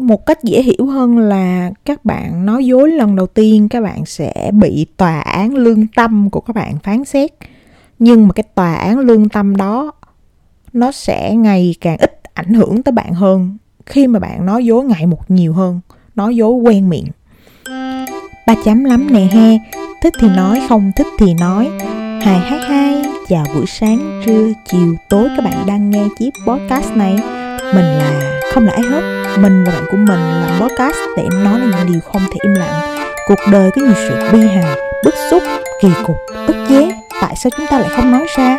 một cách dễ hiểu hơn là các bạn nói dối lần đầu tiên, các bạn sẽ bị tòa án lương tâm của các bạn phán xét. Nhưng mà cái tòa án lương tâm đó, nó sẽ ngày càng ít ảnh hưởng tới bạn hơn khi mà bạn nói dối ngày một nhiều hơn, nói dối quen miệng. Ba chấm lắm nè he, thích thì nói, không thích thì nói. Hai hai hai chào buổi sáng trưa, chiều tối các bạn đang nghe chiếc podcast này. Mình là không lãi hết mình và bạn của mình làm podcast để nói là những điều không thể im lặng. Cuộc đời có nhiều sự bi hài, bức xúc, kỳ cục, ức chế. Tại sao chúng ta lại không nói ra?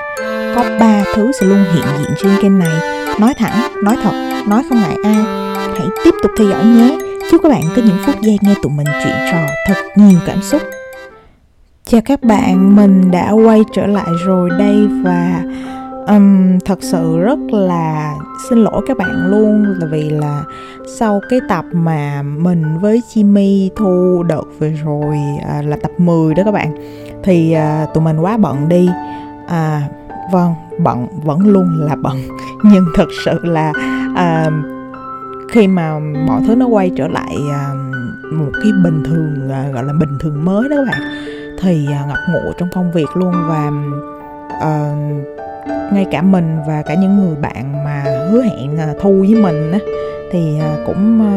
Có ba thứ sẽ luôn hiện diện trên kênh này. Nói thẳng, nói thật, nói không ngại ai. Hãy tiếp tục theo dõi nhé. Chúc các bạn có những phút giây nghe tụi mình chuyện trò thật nhiều cảm xúc. Chào các bạn, mình đã quay trở lại rồi đây và um, thật sự rất là xin lỗi các bạn luôn là vì là sau cái tập mà mình với Jimmy thu đợt vừa rồi à, là tập 10 đó các bạn thì à, tụi mình quá bận đi. À vâng bận vẫn luôn là bận. Nhưng thật sự là à, khi mà mọi thứ nó quay trở lại à, một cái bình thường à, gọi là bình thường mới đó các bạn thì à, ngập ngụa trong công việc luôn và à, ngay cả mình và cả những người bạn mà hứa hẹn à, thu với mình á thì à, cũng à,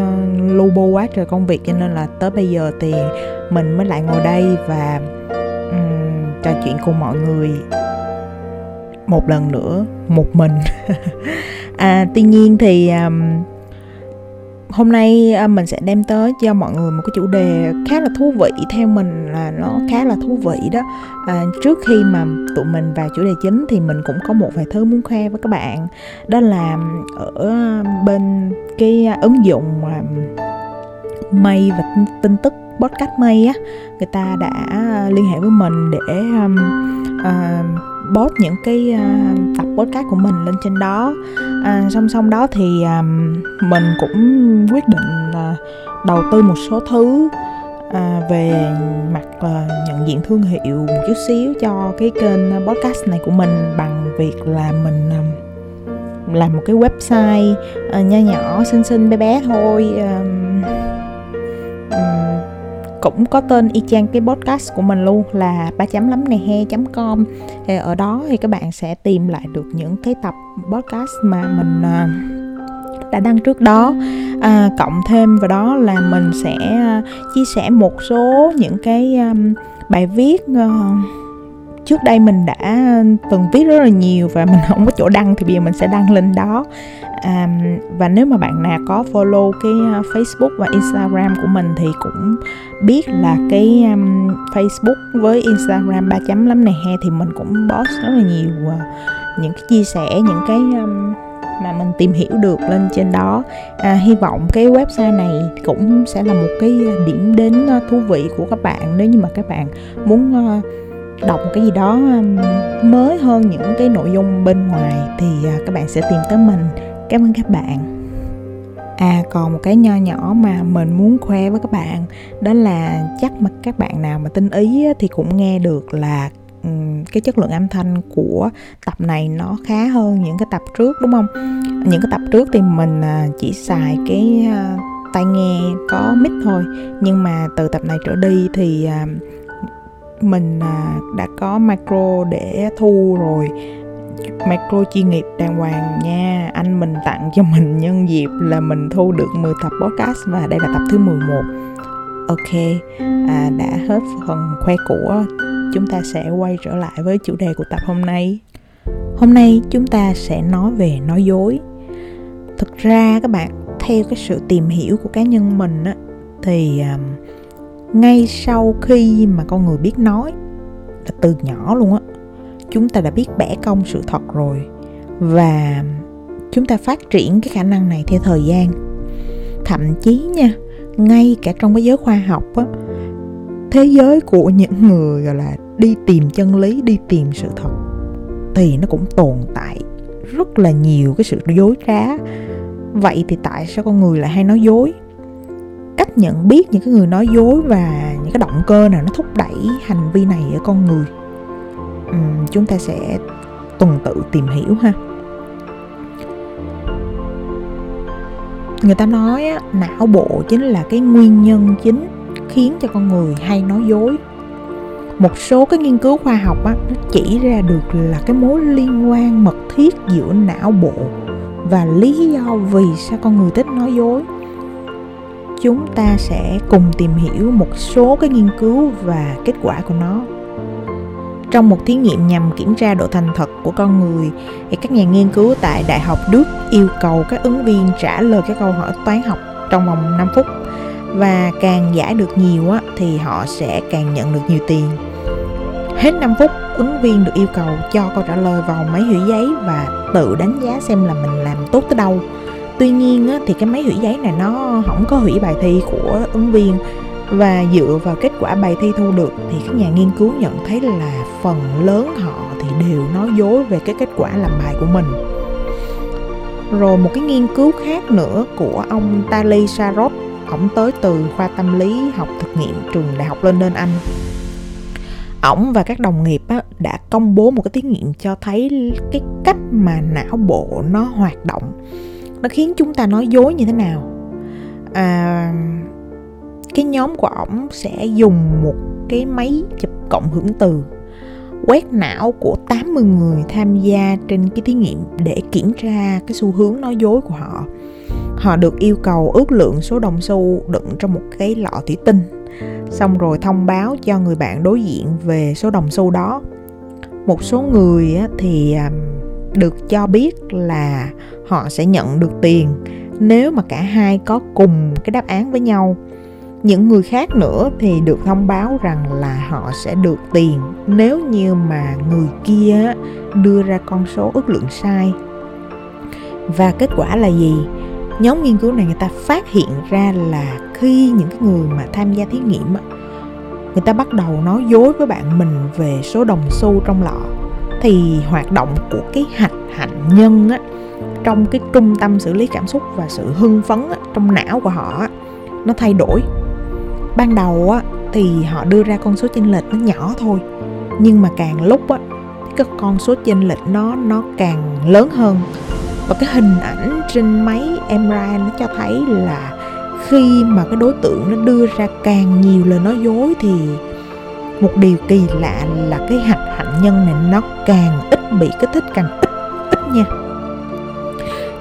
lu bu quá trời công việc. Cho nên là tới bây giờ thì mình mới lại ngồi đây và um, trò chuyện cùng mọi người một lần nữa một mình. À tuy nhiên thì um, hôm nay à, mình sẽ đem tới cho mọi người một cái chủ đề khá là thú vị theo mình là nó khá là thú vị đó. À, trước khi mà tụi mình vào chủ đề chính thì mình cũng có một vài thứ muốn khoe với các bạn. Đó là ở bên cái ứng dụng mây và tin, tin tức podcast mây á người ta đã à, liên hệ với mình để um, uh, post những cái uh, tập podcast của mình lên trên đó. À, song song đó thì um, mình cũng quyết định uh, đầu tư một số thứ à, về mặt uh, nhận diện thương hiệu một chút xíu cho cái kênh podcast này của mình bằng việc là mình um, làm một cái website uh, nho nhỏ xinh xinh bé bé thôi um, cũng có tên y chang cái podcast của mình luôn là ba chấm lắm này he com. Thì ở đó thì các bạn sẽ tìm lại được những cái tập podcast mà mình à, đã đăng trước đó. À, cộng thêm vào đó là mình sẽ à, chia sẻ một số những cái um, bài viết uh, trước đây mình đã từng viết rất là nhiều và mình không có chỗ đăng thì bây giờ mình sẽ đăng lên đó à, và nếu mà bạn nào có follow cái à, Facebook và Instagram của mình thì cũng biết là cái um, Facebook với Instagram ba chấm lắm này he thì mình cũng post rất là nhiều uh, những cái chia sẻ những cái um, mà mình tìm hiểu được lên trên đó. À, hy vọng cái website này cũng sẽ là một cái điểm đến à, thú vị của các bạn nếu như mà các bạn muốn uh, đọc một cái gì đó mới hơn những cái nội dung bên ngoài thì các bạn sẽ tìm tới mình cảm ơn các bạn. À còn một cái nho nhỏ mà mình muốn khoe với các bạn, đó là chắc mà các bạn nào mà tinh ý thì cũng nghe được là cái chất lượng âm thanh của tập này nó khá hơn những cái tập trước, đúng không? Những cái tập trước thì mình à, chỉ xài cái à, tai nghe có mic thôi, nhưng mà từ tập này trở đi thì à, mình đã có micro để thu rồi Macro chuyên nghiệp đàng hoàng nha. Anh mình tặng cho mình nhân dịp là mình thu được 10 tập podcast và đây là tập thứ 11 ok à, đã hết phần khoe của. Chúng ta sẽ quay trở lại với chủ đề của tập hôm nay. Hôm nay chúng ta sẽ nói về nói dối. Thực ra các bạn theo cái sự tìm hiểu của cá nhân mình á thì um, ngay sau khi mà con người biết nói là từ nhỏ luôn á chúng ta đã biết bẻ cong sự thật rồi. Và chúng ta phát triển cái khả năng này theo thời gian. Thậm chí nha, ngay cả trong cái giới khoa học á, thế giới của những người, gọi là, đi tìm chân lý, đi tìm sự thật thì nó cũng tồn tại rất là nhiều cái sự dối trá. Vậy thì tại sao con người lại hay nói dối? Cách nhận biết những cái người nói dối và những cái động cơ nào nó thúc đẩy hành vi này ở con người? Ừ, chúng ta sẽ tuần tự tìm hiểu ha. Người ta nói á, não bộ chính là cái nguyên nhân chính khiến cho con người hay nói dối. Một số cái nghiên cứu khoa học á, nó chỉ ra được là cái mối liên quan mật thiết giữa não bộ và lý do vì sao con người thích nói dối. Chúng ta sẽ cùng tìm hiểu một số cái nghiên cứu và kết quả của nó trong một thí nghiệm nhằm kiểm tra độ thành thật của con người thì các nhà nghiên cứu tại Đại học Đức yêu cầu các ứng viên trả lời các câu hỏi toán học trong vòng 5 phút và càng giải được nhiều á, thì họ sẽ càng nhận được nhiều tiền. Hết 5 phút, ứng viên được yêu cầu cho câu trả lời vào máy hủy giấy và tự đánh giá xem là mình làm tốt tới đâu. Tuy nhiên á, thì cái máy hủy giấy này nó không có hủy bài thi của ứng viên và dựa vào kết quả bài thi thu được thì các nhà nghiên cứu nhận thấy là phần lớn họ thì đều nói dối về cái kết quả làm bài của mình. Rồi một cái nghiên cứu khác nữa của ông Tali Sarot ổng tới từ khoa tâm lý học thực nghiệm trường đại học London Anh. Ổng và các đồng nghiệp á, đã công bố một cái thí nghiệm cho thấy cái cách mà não bộ nó hoạt động. Nó khiến chúng ta nói dối như thế nào? À, cái nhóm của ổng sẽ dùng một cái máy chụp cộng hưởng từ, quét não của 80 người tham gia trên cái thí nghiệm để kiểm tra cái xu hướng nói dối của họ. Họ được yêu cầu ước lượng số đồng xu đựng trong một cái lọ thủy tinh, xong rồi thông báo cho người bạn đối diện về số đồng xu đó. Một số người thì được cho biết là họ sẽ nhận được tiền nếu mà cả hai có cùng cái đáp án với nhau những người khác nữa thì được thông báo rằng là họ sẽ được tiền. Nếu như mà người kia đưa ra con số ước lượng sai. Và kết quả là gì? Nhóm nghiên cứu này người ta phát hiện ra là khi những cái người mà tham gia thí nghiệm người ta bắt đầu nói dối với bạn mình về số đồng xu trong lọ. Thì hoạt động của cái hạch hạnh nhân á trong cái trung tâm xử lý cảm xúc và sự hưng phấn á, trong não của họ á, nó thay đổi ban đầu á thì họ đưa ra con số chênh lệch nó nhỏ thôi. Nhưng mà càng lúc á cái con số chênh lệch nó nó càng lớn hơn. Và cái hình ảnh trên máy MRI nó cho thấy là khi mà cái đối tượng nó đưa ra càng nhiều lời nói dối thì một điều kỳ lạ là cái hạch hạnh nhân này nó càng ít bị kích thích càng ít ít nha.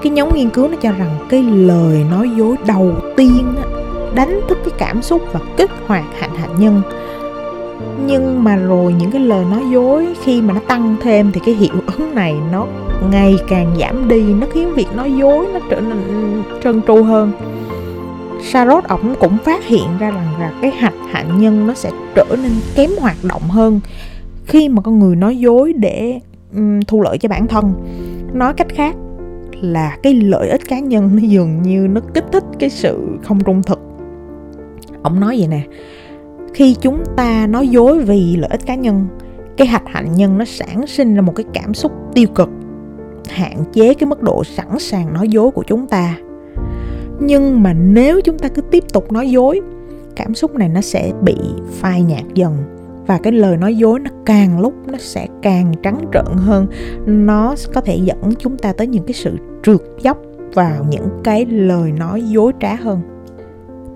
Cái nhóm nghiên cứu nó cho rằng cái lời nói dối đầu tiên á, đánh thức cái cảm xúc và kích hoạt hạnh hạnh nhân. Nhưng mà rồi những cái lời nói dối khi mà nó tăng thêm thì cái hiệu ứng này nó ngày càng giảm đi nó khiến việc nói dối nó trở nên trơn tru hơn. Sarot ổng cũng phát hiện ra rằng là cái hạch hạnh nhân nó sẽ trở nên kém hoạt động hơn khi mà con người nói dối để um, thu lợi cho bản thân. Nói cách khác là cái lợi ích cá nhân nó dường như nó kích thích cái sự không trung thực ông nói vậy nè, khi chúng ta nói dối vì lợi ích cá nhân, cái hạch hạnh nhân nó sản sinh ra một cái cảm xúc tiêu cực, hạn chế cái mức độ sẵn sàng nói dối của chúng ta. Nhưng mà nếu chúng ta cứ tiếp tục nói dối, cảm xúc này nó sẽ bị phai nhạt dần và cái lời nói dối nó càng lúc nó sẽ càng trắng trợn hơn. Nó có thể dẫn chúng ta tới những cái sự trượt dốc vào những cái lời nói dối trá hơn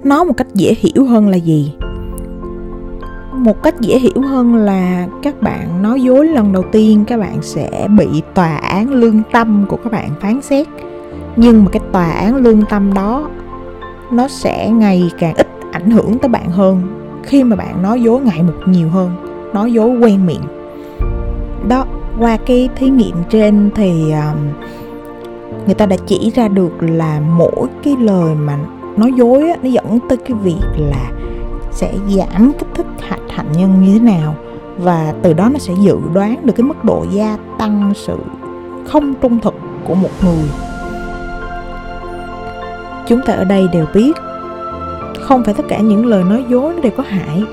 nó một cách dễ hiểu hơn là gì? Một cách dễ hiểu hơn là các bạn nói dối lần đầu tiên, các bạn sẽ bị tòa án lương tâm của các bạn phán xét. Nhưng mà cái tòa án lương tâm đó, nó sẽ ngày càng ít ảnh hưởng tới bạn hơn khi mà bạn nói dối ngại một nhiều hơn, nói dối quen miệng. Đó, qua cái thí nghiệm trên thì ờ, người ta đã chỉ ra được là mỗi cái lời mà nói dối á, nó dẫn tới cái việc là sẽ giảm kích thích hạch hạnh nhân như thế nào. Và từ đó nó sẽ dự đoán được cái mức độ gia tăng sự không trung thực của một người. Chúng ta ở đây đều biết không phải tất cả những lời nói dối nó đều có hại.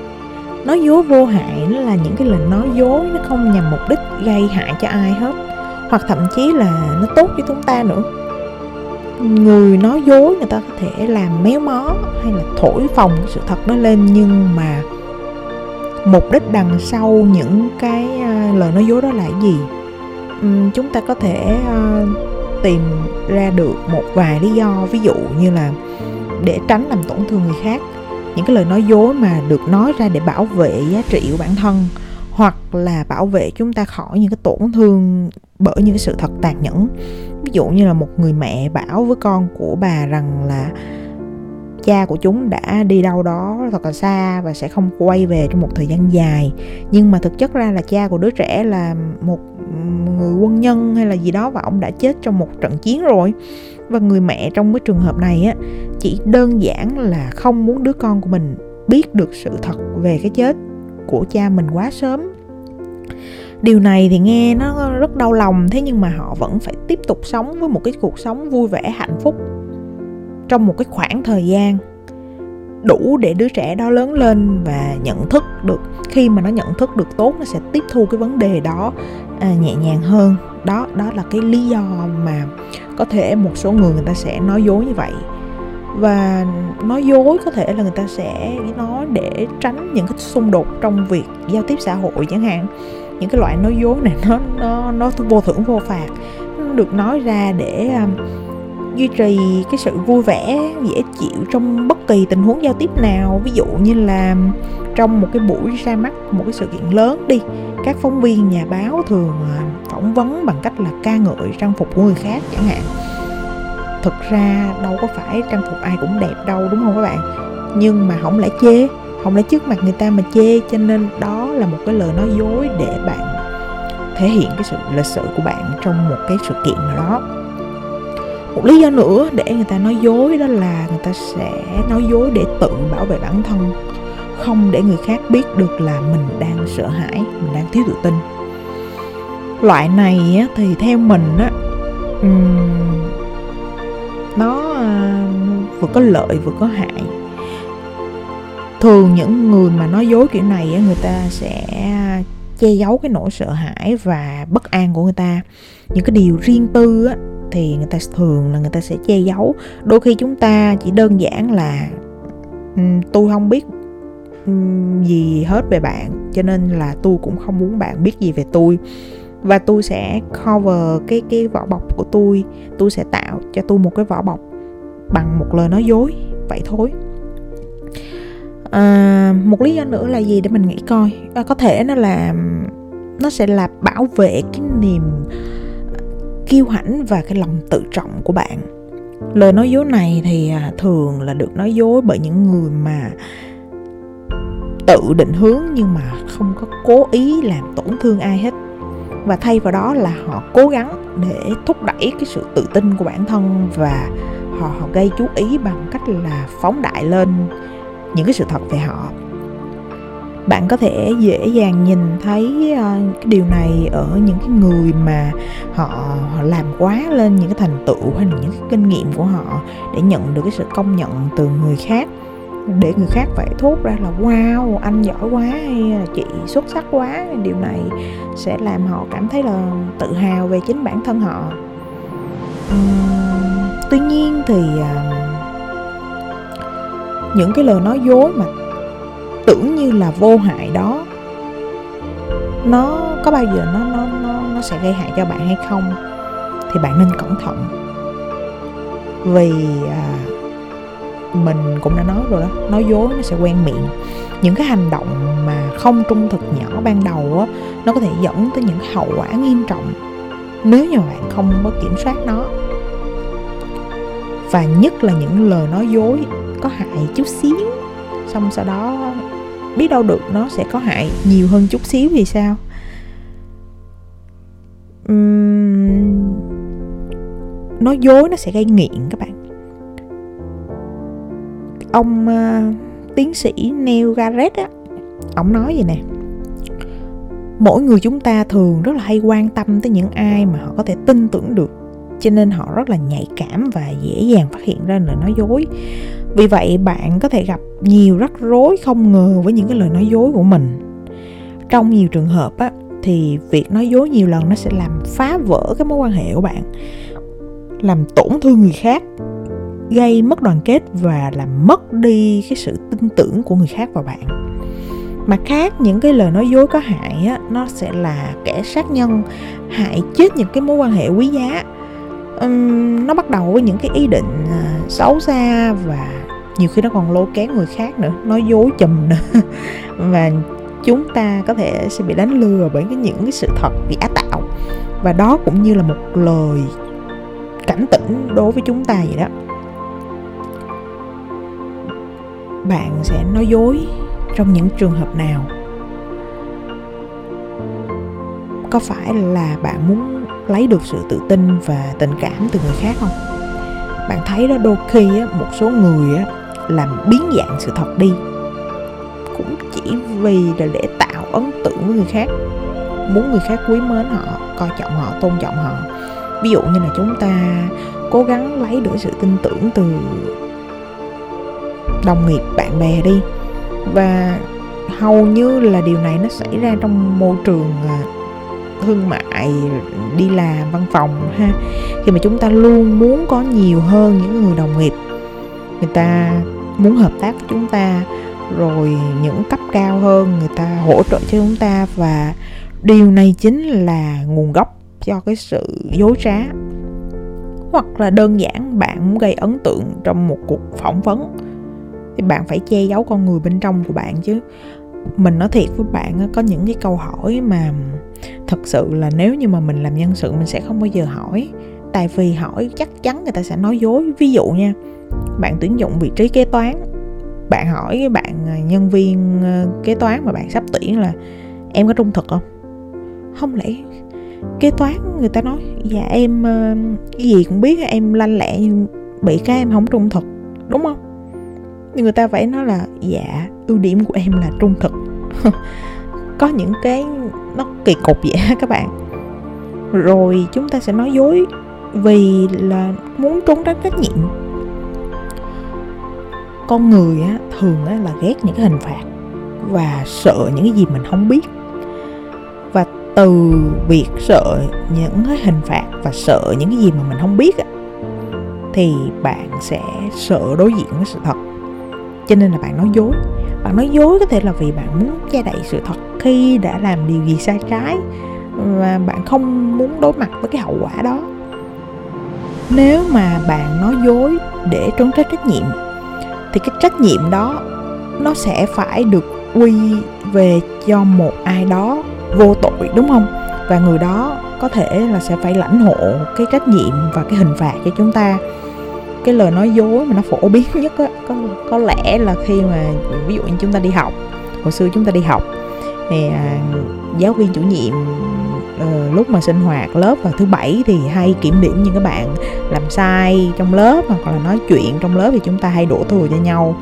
Nói dối vô hại nó là những cái lời nói dối nó không nhằm mục đích gây hại cho ai hết hoặc thậm chí là nó tốt cho chúng ta nữa người nói dối người ta có thể làm méo mó hay là thổi phồng cái sự thật đó lên, nhưng mà mục đích đằng sau những cái à, lời nói dối đó là gì? Chúng ta có thể à, tìm ra được một vài lý do. Ví dụ như là để tránh làm tổn thương người khác, những cái lời nói dối mà được nói ra để bảo vệ giá trị của bản thân, hoặc là bảo vệ chúng ta khỏi những cái tổn thương bởi những sự thật tàn nhẫn. Ví dụ như là một người mẹ bảo với con của bà rằng là cha của chúng đã đi đâu đó thật là xa và sẽ không quay về trong một thời gian dài. Nhưng mà thực chất ra là cha của đứa trẻ là một người quân nhân hay là gì đó và ông đã chết trong một trận chiến rồi. Và người mẹ trong cái trường hợp này á, chỉ đơn giản là không muốn đứa con của mình biết được sự thật về cái chết của cha mình quá sớm điều này thì nghe nó rất đau lòng thế nhưng mà họ vẫn phải tiếp tục sống với một cái cuộc sống vui vẻ hạnh phúc trong một cái khoảng thời gian đủ để đứa trẻ đó lớn lên và nhận thức được khi mà nó nhận thức được tốt nó sẽ tiếp thu cái vấn đề đó à, nhẹ nhàng hơn. Đó đó là cái lý do mà có thể một số người người ta sẽ nói dối như vậy. Và nói dối có thể là người ta sẽ nói để tránh những cái xung đột trong việc giao tiếp xã hội chẳng hạn những cái loại nói dối này nó nó nó vô thưởng vô phạt. Được nói ra để um, duy trì cái sự vui vẻ dễ chịu trong bất kỳ tình huống giao tiếp nào. Ví dụ như là trong một cái buổi ra mắt một cái sự kiện lớn đi các phóng viên nhà báo thường à, phỏng vấn bằng cách là ca ngợi trang phục của người khác chẳng hạn. Thực ra đâu có phải trang phục ai cũng đẹp đâu đúng không các bạn? Nhưng mà không lẽ chê không lấy trước mặt người ta mà chê, cho nên đó là một cái lời nói dối để bạn thể hiện cái sự lịch sự của bạn trong một cái sự kiện nào đó. Một lý do nữa để người ta nói dối đó là người ta sẽ nói dối để tự bảo vệ bản thân, không để người khác biết được là mình đang sợ hãi, mình đang thiếu tự tin. Loại này thì theo mình á nó à, vừa có lợi vừa có hại thường những người mà nói dối kiểu này người ta sẽ che giấu cái nỗi sợ hãi và bất an của người ta. Những cái điều riêng tư á, thì người ta thường là người ta sẽ che giấu. Đôi khi chúng ta chỉ đơn giản là tôi không biết gì hết về bạn, cho nên là tôi cũng không muốn bạn biết gì về tôi. Và tôi sẽ cover cái cái vỏ bọc của tôi. Tôi sẽ tạo cho tôi một cái vỏ bọc bằng một lời nói dối, vậy thôi à, một lý do nữa là gì để mình nghĩ coi? À, có thể nó là nó sẽ là bảo vệ cái niềm ờ, kiêu hãnh và cái lòng tự trọng của bạn. Lời nói dối này thì à, thường là được nói dối bởi những người mà tự định hướng nhưng mà không có cố ý làm tổn thương ai hết. Và thay vào đó là họ cố gắng để thúc đẩy cái sự tự tin của bản thân và họ, họ gây chú ý bằng cách là phóng đại lên những cái sự thật về họ. Bạn có thể dễ dàng nhìn thấy uh, cái điều này ở những cái người mà họ họ làm quá lên những cái thành tựu hay là những cái kinh nghiệm của họ để nhận được cái sự công nhận từ người khác. Để người khác phải thốt ra là wow anh giỏi quá hay là chị xuất sắc quá. Điều này sẽ làm họ cảm thấy là tự hào về chính bản thân họ. Uhm, tuy nhiên thì uh, những cái lời nói dối mà tưởng như là vô hại đó. Nó có bao giờ nó nó nó nó sẽ gây hại cho bạn hay không thì bạn nên cẩn thận. Vì à, mình cũng đã nói rồi đó nói dối nó sẽ quen miệng. Những cái hành động mà không trung thực nhỏ ban đầu á nó có thể dẫn tới những hậu quả nghiêm trọng nếu như bạn không có kiểm soát nó. Và nhất là những lời nói dối có hại chút xíu. Xong sau đó biết đâu được nó sẽ có hại nhiều hơn chút xíu thì sao? Uhm, nói dối nó sẽ gây nghiện các bạn. Ông uh, tiến sĩ Neil Garrett á ông nói gì nè. Mỗi người chúng ta thường rất là hay quan tâm tới những ai mà họ có thể tin tưởng được cho nên họ rất là nhạy cảm và dễ dàng phát hiện ra lời nói dối vì vậy bạn có thể gặp nhiều rắc rối không ngờ với những cái lời nói dối của mình. Trong nhiều trường hợp á thì việc nói dối nhiều lần nó sẽ làm phá vỡ cái mối quan hệ của bạn làm tổn thương người khác gây mất đoàn kết và làm mất đi cái sự tin tưởng của người khác vào bạn. Mặt khác những cái lời nói dối có hại á nó sẽ là kẻ sát nhân hại chết những cái mối quan hệ quý giá. Um, nó bắt đầu với những cái ý định à, xấu xa và nhiều khi nó còn lôi kéo người khác nữa nói dối chùm nữa. Và chúng ta có thể sẽ bị đánh lừa bởi cái những cái sự thật bị giả tạo. Và đó cũng như là một lời cảnh tỉnh đối với chúng ta vậy đó. Bạn sẽ nói dối trong những trường hợp nào? Có phải là bạn muốn lấy được sự tự tin và tình cảm từ người khác không? Bạn thấy đó đôi khi á, một số người á, làm biến dạng sự thật đi. Cũng chỉ vì là để tạo ấn tượng với người khác, muốn người khác quý mến họ, coi trọng họ, tôn trọng họ. Ví dụ như là chúng ta cố gắng lấy được sự tin tưởng từ đồng nghiệp, bạn bè đi. Và hầu như là điều này nó xảy ra trong môi trường à, thương mại, đi làm, văn phòng, ha. Khi mà chúng ta luôn muốn có nhiều hơn những người đồng nghiệp, người ta muốn hợp tác với chúng ta, rồi những cấp cao hơn người ta hỗ trợ cho chúng ta, và điều này chính là nguồn gốc cho cái sự dối trá. Hoặc là đơn giản bạn muốn gây ấn tượng trong một cuộc phỏng vấn, thì bạn phải che giấu con người bên trong của bạn chứ. Mình nói thiệt với bạn có những cái câu hỏi mà thật sự là nếu như mà mình làm nhân sự mình sẽ không bao giờ hỏi. Tại vì hỏi chắc chắn người ta sẽ nói dối. Ví dụ nha bạn tuyển dụng vị trí kế toán. Bạn hỏi cái bạn à, nhân viên ờ, kế toán mà bạn sắp tuyển là, em có trung thực không? Không lẽ kế toán người ta nói dạ em ờ, cái gì cũng biết, em lanh lẹ nhưng bị cái em không trung thực. Đúng không? Người ta phải nói là dạ ưu điểm của em là trung thực. Có những cái nó kỳ cục vậy các bạn. Rồi chúng ta sẽ nói dối vì là muốn trốn tránh trách nhiệm con người á, thường á, là ghét những cái hình phạt và sợ những cái gì mình không biết. Và từ việc sợ những cái hình phạt và sợ những cái gì mà mình không biết á, thì bạn sẽ sợ đối diện với sự thật. Cho nên là bạn nói dối. Bạn nói dối có thể là vì bạn muốn che đậy sự thật khi đã làm điều gì sai trái và bạn không muốn đối mặt với cái hậu quả đó. Nếu mà bạn nói dối để trốn tránh trách nhiệm thì cái trách nhiệm đó nó sẽ phải được quy về cho một ai đó vô tội, đúng không? Và người đó có thể là sẽ phải lãnh hộ cái trách nhiệm và cái hình phạt cho chúng ta. Cái lời nói dối mà nó phổ biến nhất á, có có lẽ là khi mà, ví dụ như chúng ta đi học, hồi xưa chúng ta đi học thì à, giáo viên chủ nhiệm uh, lúc mà sinh hoạt lớp vào thứ bảy thì hay kiểm điểm những cái bạn làm sai trong lớp hoặc là nói chuyện trong lớp thì chúng ta hay đổ thừa cho nhau.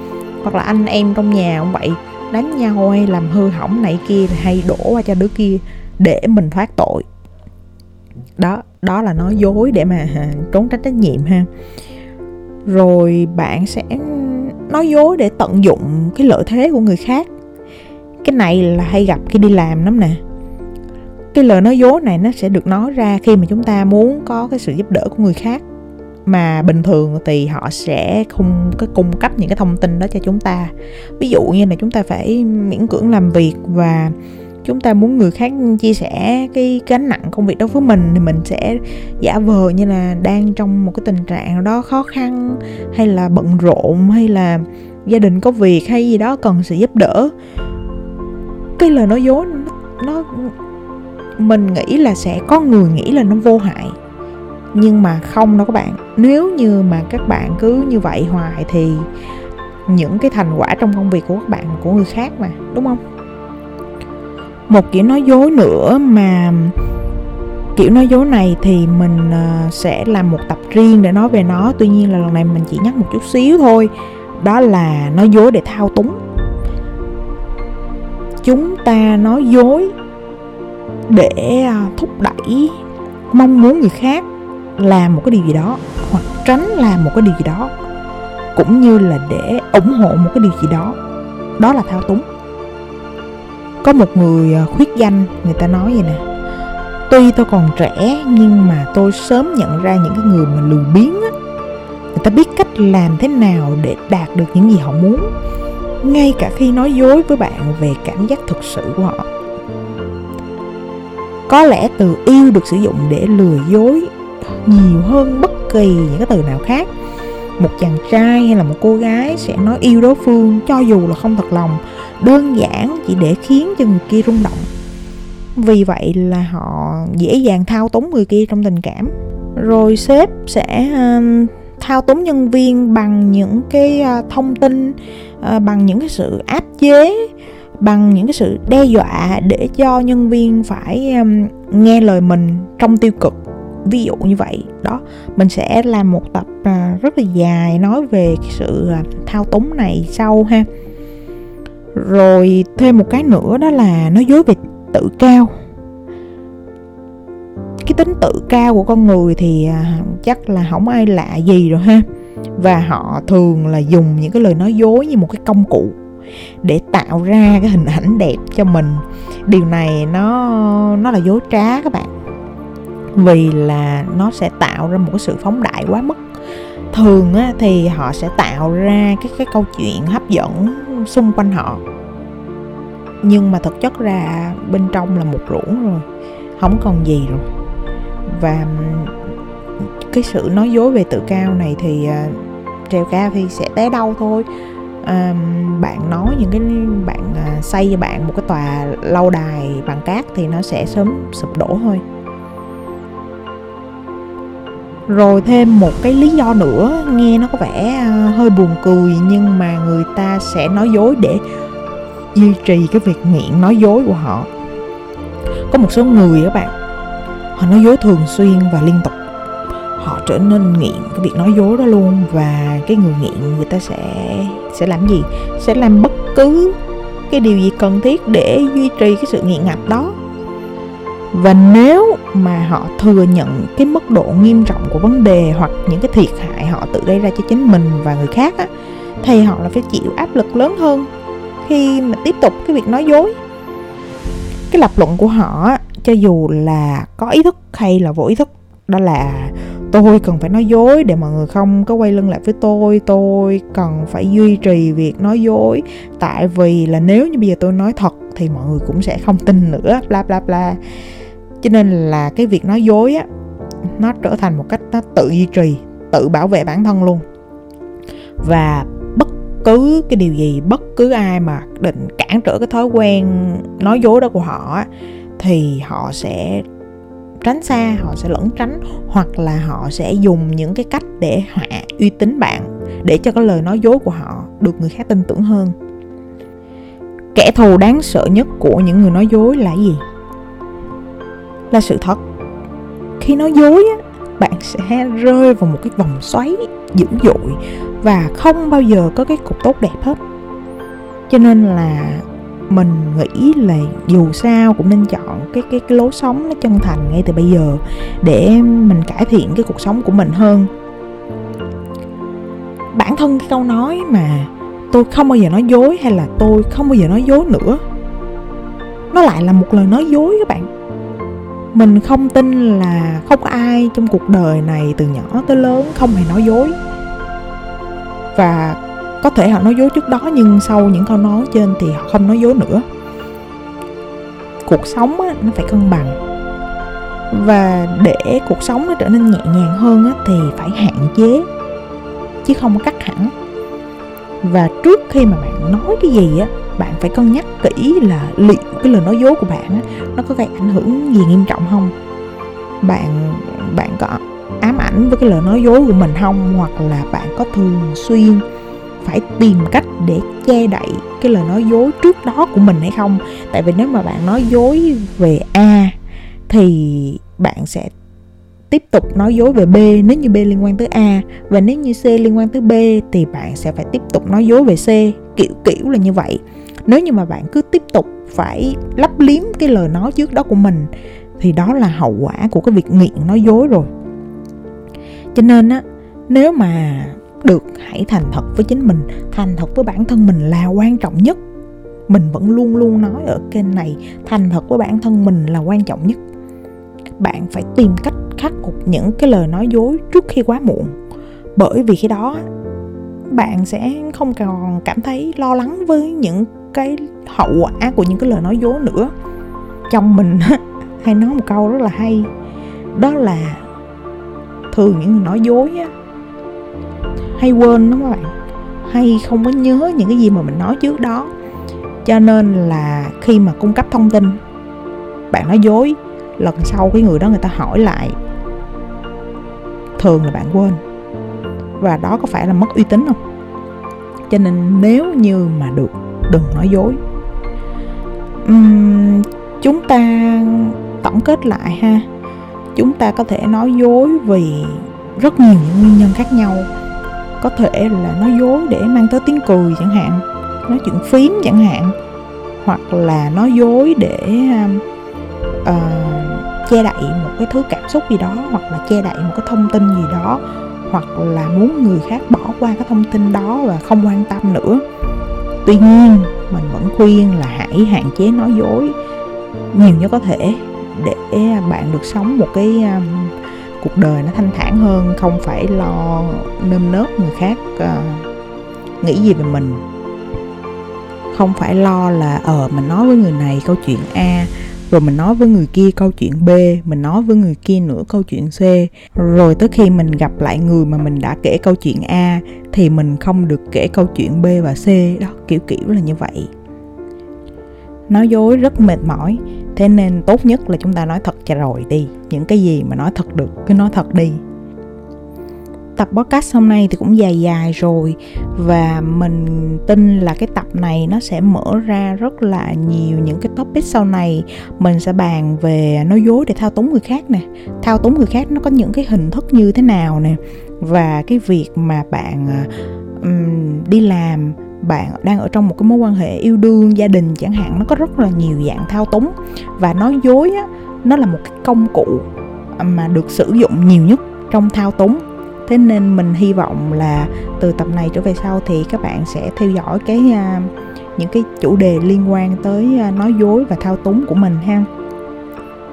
Hoặc là anh em trong nhà cũng vậy đánh nhau hay làm hư hỏng này kia thì hay đổ qua cho đứa kia để mình thoát tội. Đó đó là nói dối để mà à, trốn tránh trách nhiệm ha. Rồi bạn sẽ nói dối để tận dụng cái lợi thế của người khác cái này là hay gặp khi đi làm lắm nè. Cái lời nói dối này nó sẽ được nói ra khi mà chúng ta muốn có cái sự giúp đỡ của người khác. Mà bình thường thì họ sẽ không có cung cấp những cái thông tin đó cho chúng ta. Ví dụ như là chúng ta phải miễn cưỡng làm việc và chúng ta muốn người khác chia sẻ cái gánh nặng công việc đó với mình thì mình sẽ giả vờ như là đang trong một cái tình trạng đó khó khăn, hay là bận rộn, hay là gia đình có việc hay gì đó cần sự giúp đỡ cái lời nói dối, nó, mình nghĩ là sẽ có người nghĩ là nó vô hại. Nhưng mà không đâu các bạn. Nếu như mà các bạn cứ như vậy hoài thì những cái thành quả trong công việc của các bạn, của người khác mà, đúng không? Một kiểu nói dối nữa mà, kiểu nói dối này thì mình ờ, sẽ làm một tập riêng để nói về nó. Tuy nhiên là lần này mình chỉ nhắc một chút xíu thôi. Đó là nói dối để thao túng chúng ta nói dối để à, thúc đẩy mong muốn người khác làm một cái điều gì đó hoặc tránh làm một cái điều gì đó, cũng như là để ủng hộ một cái điều gì đó. Đó là thao túng. Có một người à, khuyết danh, người ta nói vậy nè, tuy tôi còn trẻ, nhưng mà tôi sớm nhận ra những cái người mà lười biếng á, người ta biết cách làm thế nào để đạt được những gì họ muốn ngay cả khi nói dối với bạn về cảm giác thực sự của họ. Có lẽ từ yêu được sử dụng để lừa dối nhiều hơn bất kỳ những cái từ nào khác. Một chàng trai hay là một cô gái sẽ nói yêu đối phương cho dù là không thật lòng, đơn giản chỉ để khiến cho người kia rung động. Vì vậy là họ dễ dàng thao túng người kia trong tình cảm. Rồi sếp sẽ um, thao túng nhân viên bằng những cái ờ, thông tin ờ, bằng những cái sự áp chế, bằng những cái sự đe dọa để cho nhân viên phải nghe lời mình trong tiêu cực. Ví dụ như vậy, đó. Mình sẽ làm một tập ờ, rất là dài nói về cái sự thao túng này sau ha. Rồi thêm một cái nữa đó là nói dối về tự cao cái tính tự cao của con người thì à, chắc là không ai lạ gì rồi ha. Và họ thường là dùng những cái lời nói dối như một cái công cụ để tạo ra cái hình ảnh đẹp cho mình. Điều này nó nó là dối trá các bạn. Vì là nó sẽ tạo ra một cái sự phóng đại quá mức. Thường á, thì họ sẽ tạo ra cái cái câu chuyện hấp dẫn xung quanh họ. Nhưng mà thực chất ra bên trong là một ruộng rồi không còn gì rồi và cái sự nói dối về tự cao này thì uh, trèo cao thì sẽ té đau thôi. À, bạn nói những cái bạn à, xây cho bạn một cái tòa lâu đài bằng cát thì nó sẽ sớm sụp đổ thôi. Rồi thêm một cái lý do nữa nghe nó có vẻ à, hơi buồn cười nhưng mà người ta sẽ nói dối để duy trì cái việc nghiện nói dối của họ. Có một số người các bạn họ nói dối thường xuyên và liên tục. Họ trở nên nghiện cái việc nói dối đó luôn và cái người nghiện người ta sẽ sẽ làm gì? Sẽ làm bất cứ cái điều gì cần thiết để duy trì cái sự nghiện ngập đó. Và nếu mà họ thừa nhận cái mức độ nghiêm trọng của vấn đề hoặc những cái thiệt hại họ tự gây ra cho chính mình và người khác á, thì họ là phải chịu áp lực lớn hơn khi mà tiếp tục cái việc nói dối. Cái lập luận của họ cho dù là có ý thức hay là vô ý thức, đó là tôi cần phải nói dối để mọi người không có quay lưng lại với tôi. Tôi cần phải duy trì việc nói dối. Tại vì là nếu như bây giờ tôi nói thật thì mọi người cũng sẽ không tin nữa, bla bla bla. Cho nên là cái việc nói dối á, nó trở thành một cách nó tự duy trì, tự bảo vệ bản thân luôn. Và bất cứ cái điều gì, bất cứ ai mà định cản trở cái thói quen nói dối đó của họ thì họ sẽ tránh xa, họ sẽ lẩn tránh, hoặc là họ sẽ dùng những cái cách để hạ uy tín bạn, để cho cái lời nói dối của họ được người khác tin tưởng hơn. Kẻ thù đáng sợ nhất của những người nói dối là gì? Là sự thật. Khi nói dối á, bạn sẽ rơi vào một cái vòng xoáy dữ dội và không bao giờ có cái cục tốt đẹp hết. Cho nên là mình nghĩ là dù sao cũng nên chọn cái cái cái lối sống nó chân thành ngay từ bây giờ để mình cải thiện cái cuộc sống của mình hơn. Bản thân cái câu nói mà tôi không bao giờ nói dối hay là tôi không bao giờ nói dối nữa, nó lại là một lời nói dối các bạn. Mình không tin là không có ai trong cuộc đời này từ nhỏ tới lớn không hề nói dối. Và có thể họ nói dối trước đó nhưng sau những câu nói trên thì họ không nói dối nữa. Cuộc sống á, nó phải cân bằng. Và để cuộc sống nó trở nên nhẹ nhàng hơn á, thì phải hạn chế chứ không cắt hẳn và trước khi mà bạn nói cái gì á bạn phải cân nhắc kỹ là liệu cái lời nói dối của bạn á, nó có gây ảnh hưởng gì nghiêm trọng không. Bạn bạn có ám ảnh với cái lời nói dối của mình không? Hoặc là bạn có thường xuyên phải tìm cách để che đậy cái lời nói dối trước đó của mình hay không? Tại vì nếu mà bạn nói dối về a thì bạn sẽ tiếp tục nói dối về B. Nếu như B liên quan tới A và nếu như C liên quan tới B thì bạn sẽ phải tiếp tục nói dối về C. Kiểu kiểu là như vậy. Nếu như mà bạn cứ tiếp tục phải lấp liếm cái lời nói trước đó của mình thì đó là hậu quả của cái việc nghiện nói dối rồi. Cho nên á, nếu mà được, hãy thành thật với chính mình. Thành thật với bản thân mình là quan trọng nhất. Mình vẫn luôn luôn nói ở kênh này, thành thật với bản thân mình là quan trọng nhất. Bạn phải tìm cách khắc phục những cái lời nói dối trước khi quá muộn. Bởi vì khi đó, bạn sẽ không còn cảm thấy lo lắng với những cái hậu quả của những cái lời nói dối nữa. Trong mình hay nói một câu rất là hay, đó là thường những người nói dối á hay quên đúng các bạn? Hay không có nhớ những cái gì mà mình nói trước đó. Cho nên là khi mà cung cấp thông tin bạn nói dối lần sau cái người đó người ta hỏi lại thường là bạn quên. Và đó có phải là mất uy tín không? Cho nên nếu như mà được đừng nói dối. Uhm, chúng ta tổng kết lại ha. Chúng ta có thể nói dối vì rất nhiều những nguyên nhân khác nhau có thể là nói dối để mang tới tiếng cười chẳng hạn nói chuyện phím chẳng hạn hoặc là nói dối để uh, che đậy một cái thứ cảm xúc gì đó hoặc là che đậy một cái thông tin gì đó hoặc là muốn người khác bỏ qua cái thông tin đó và không quan tâm nữa. Tuy nhiên mình vẫn khuyên là hãy hạn chế nói dối nhiều nhất có thể để bạn được sống một cái um, cuộc đời nó thanh thản hơn không phải lo nơm nớp người khác uh, nghĩ gì về mình không phải lo là ờ mình nói với người này câu chuyện a rồi mình nói với người kia câu chuyện B, mình nói với người kia nữa câu chuyện C. Rồi tới khi mình gặp lại người mà mình đã kể câu chuyện A thì mình không được kể câu chuyện B và C đó, kiểu kiểu là như vậy. Nói dối rất mệt mỏi, thế nên tốt nhất là chúng ta nói thật cho rồi đi. Những cái gì mà nói thật được cứ nói thật đi. Tập podcast hôm nay thì cũng dài dài rồi. Và mình tin là cái tập này nó sẽ mở ra rất là nhiều những cái topic sau này. Mình sẽ bàn về nói dối để thao túng người khác nè. Thao túng người khác nó có những cái hình thức như thế nào nè. Và cái việc mà bạn um, đi làm bạn đang ở trong một cái mối quan hệ yêu đương gia đình chẳng hạn nó có rất là nhiều dạng thao túng. Và nói dối á nó là một cái công cụ mà được sử dụng nhiều nhất trong thao túng. Thế nên mình hy vọng là từ tập này trở về sau thì các bạn sẽ theo dõi cái uh, những cái chủ đề liên quan tới uh, nói dối và thao túng của mình ha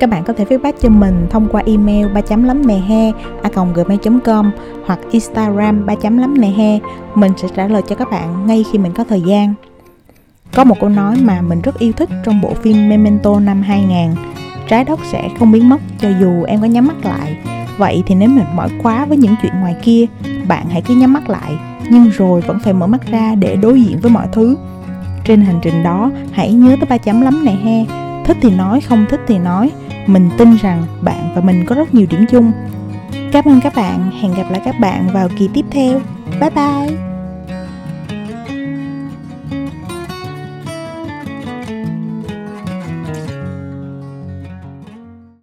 các bạn có thể feedback cho mình thông qua email ba chấm lắm nè he a gmail com hoặc instagram ba chấm lắm nè he mình sẽ trả lời cho các bạn ngay khi mình có thời gian có một câu nói mà mình rất yêu thích trong bộ phim Memento năm 2000 Trái đất sẽ không biến mất cho dù em có nhắm mắt lại Vậy thì nếu mệt mỏi quá với những chuyện ngoài kia, bạn hãy cứ nhắm mắt lại, nhưng rồi vẫn phải mở mắt ra để đối diện với mọi thứ. Trên hành trình đó, hãy nhớ tới ba chấm lắm này he. Thích thì nói, không thích thì nói. Mình tin rằng bạn và mình có rất nhiều điểm chung. Cảm ơn các bạn, hẹn gặp lại các bạn vào kỳ tiếp theo. Bye bye!